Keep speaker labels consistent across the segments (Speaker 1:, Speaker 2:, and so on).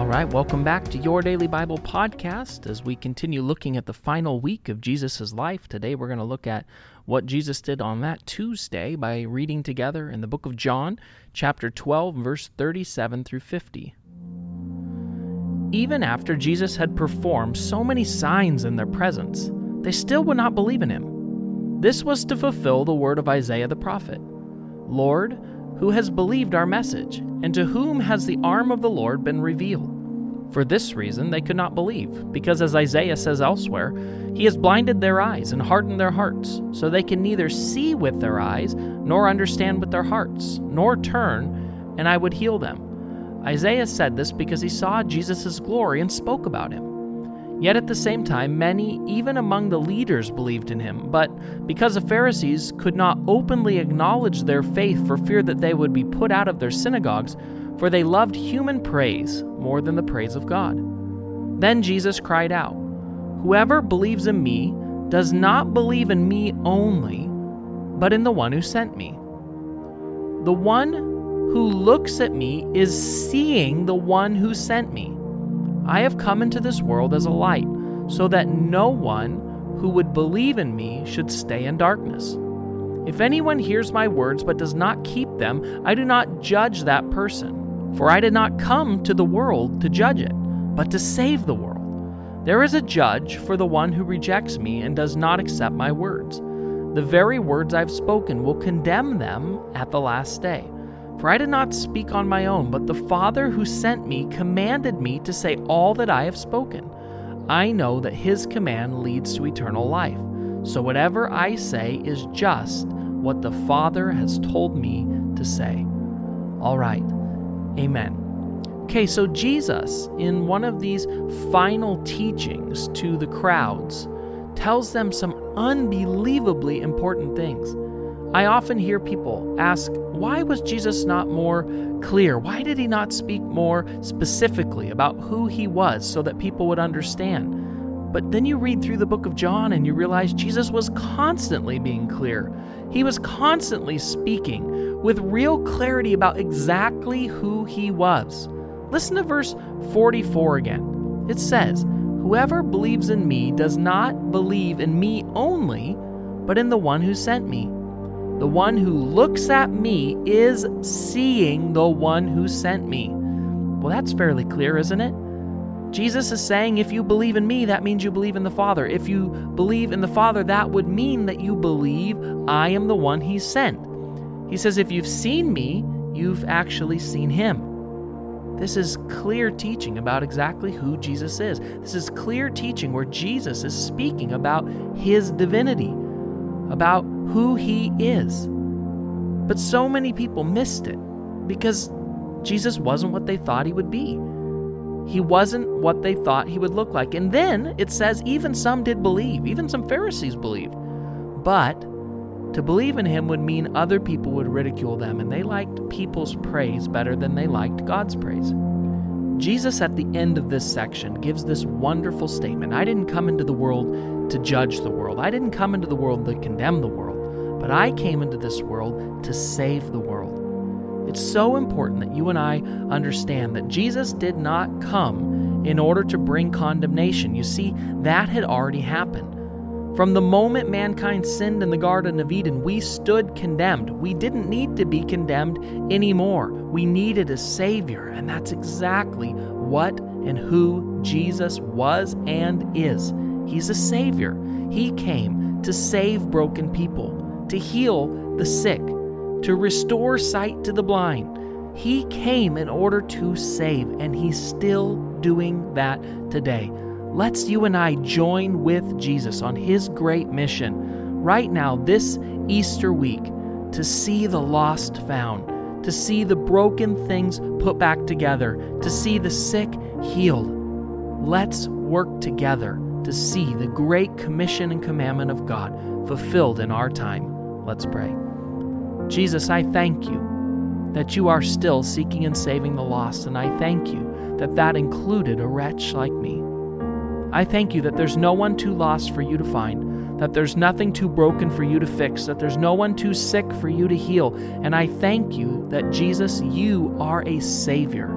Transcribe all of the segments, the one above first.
Speaker 1: All right, welcome back to Your Daily Bible Podcast as we continue looking at the final week of Jesus' life. Today we're going to look at what Jesus did on that Tuesday by reading together in the book of John, chapter 12, verse 37 through 50. Even after Jesus had performed so many signs in their presence, they still would not believe in him. This was to fulfill the word of Isaiah the prophet Lord, who has believed our message, and to whom has the arm of the Lord been revealed? For this reason they could not believe, because as Isaiah says elsewhere, He has blinded their eyes and hardened their hearts, so they can neither see with their eyes, nor understand with their hearts, nor turn, and I would heal them. Isaiah said this because he saw Jesus' glory and spoke about him. Yet at the same time, many, even among the leaders, believed in him. But because the Pharisees could not openly acknowledge their faith for fear that they would be put out of their synagogues, for they loved human praise more than the praise of God. Then Jesus cried out, Whoever believes in me does not believe in me only, but in the one who sent me. The one who looks at me is seeing the one who sent me. I have come into this world as a light, so that no one who would believe in me should stay in darkness. If anyone hears my words but does not keep them, I do not judge that person. For I did not come to the world to judge it, but to save the world. There is a judge for the one who rejects me and does not accept my words. The very words I've spoken will condemn them at the last day. For I did not speak on my own, but the Father who sent me commanded me to say all that I have spoken. I know that his command leads to eternal life. So whatever I say is just what the Father has told me to say. All right. Amen. Okay, so Jesus, in one of these final teachings to the crowds, tells them some unbelievably important things. I often hear people ask, why was Jesus not more clear? Why did he not speak more specifically about who he was so that people would understand? But then you read through the book of John and you realize Jesus was constantly being clear. He was constantly speaking with real clarity about exactly who he was. Listen to verse 44 again. It says, Whoever believes in me does not believe in me only, but in the one who sent me. The one who looks at me is seeing the one who sent me. Well, that's fairly clear, isn't it? Jesus is saying, if you believe in me, that means you believe in the Father. If you believe in the Father, that would mean that you believe I am the one he sent. He says, if you've seen me, you've actually seen him. This is clear teaching about exactly who Jesus is. This is clear teaching where Jesus is speaking about his divinity, about who he is. But so many people missed it because Jesus wasn't what they thought he would be. He wasn't what they thought he would look like. And then it says even some did believe, even some Pharisees believed. But to believe in him would mean other people would ridicule them, and they liked people's praise better than they liked God's praise. Jesus, at the end of this section, gives this wonderful statement I didn't come into the world to judge the world, I didn't come into the world to condemn the world, but I came into this world to save the world. It's so important that you and I understand that Jesus did not come in order to bring condemnation. You see, that had already happened. From the moment mankind sinned in the Garden of Eden, we stood condemned. We didn't need to be condemned anymore. We needed a Savior, and that's exactly what and who Jesus was and is. He's a Savior. He came to save broken people, to heal the sick, to restore sight to the blind. He came in order to save, and He's still doing that today. Let's you and I join with Jesus on his great mission right now, this Easter week, to see the lost found, to see the broken things put back together, to see the sick healed. Let's work together to see the great commission and commandment of God fulfilled in our time. Let's pray. Jesus, I thank you that you are still seeking and saving the lost, and I thank you that that included a wretch like me. I thank you that there's no one too lost for you to find, that there's nothing too broken for you to fix, that there's no one too sick for you to heal. And I thank you that, Jesus, you are a Savior.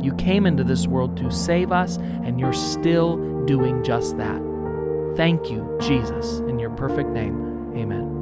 Speaker 1: You came into this world to save us, and you're still doing just that. Thank you, Jesus. In your perfect name, amen.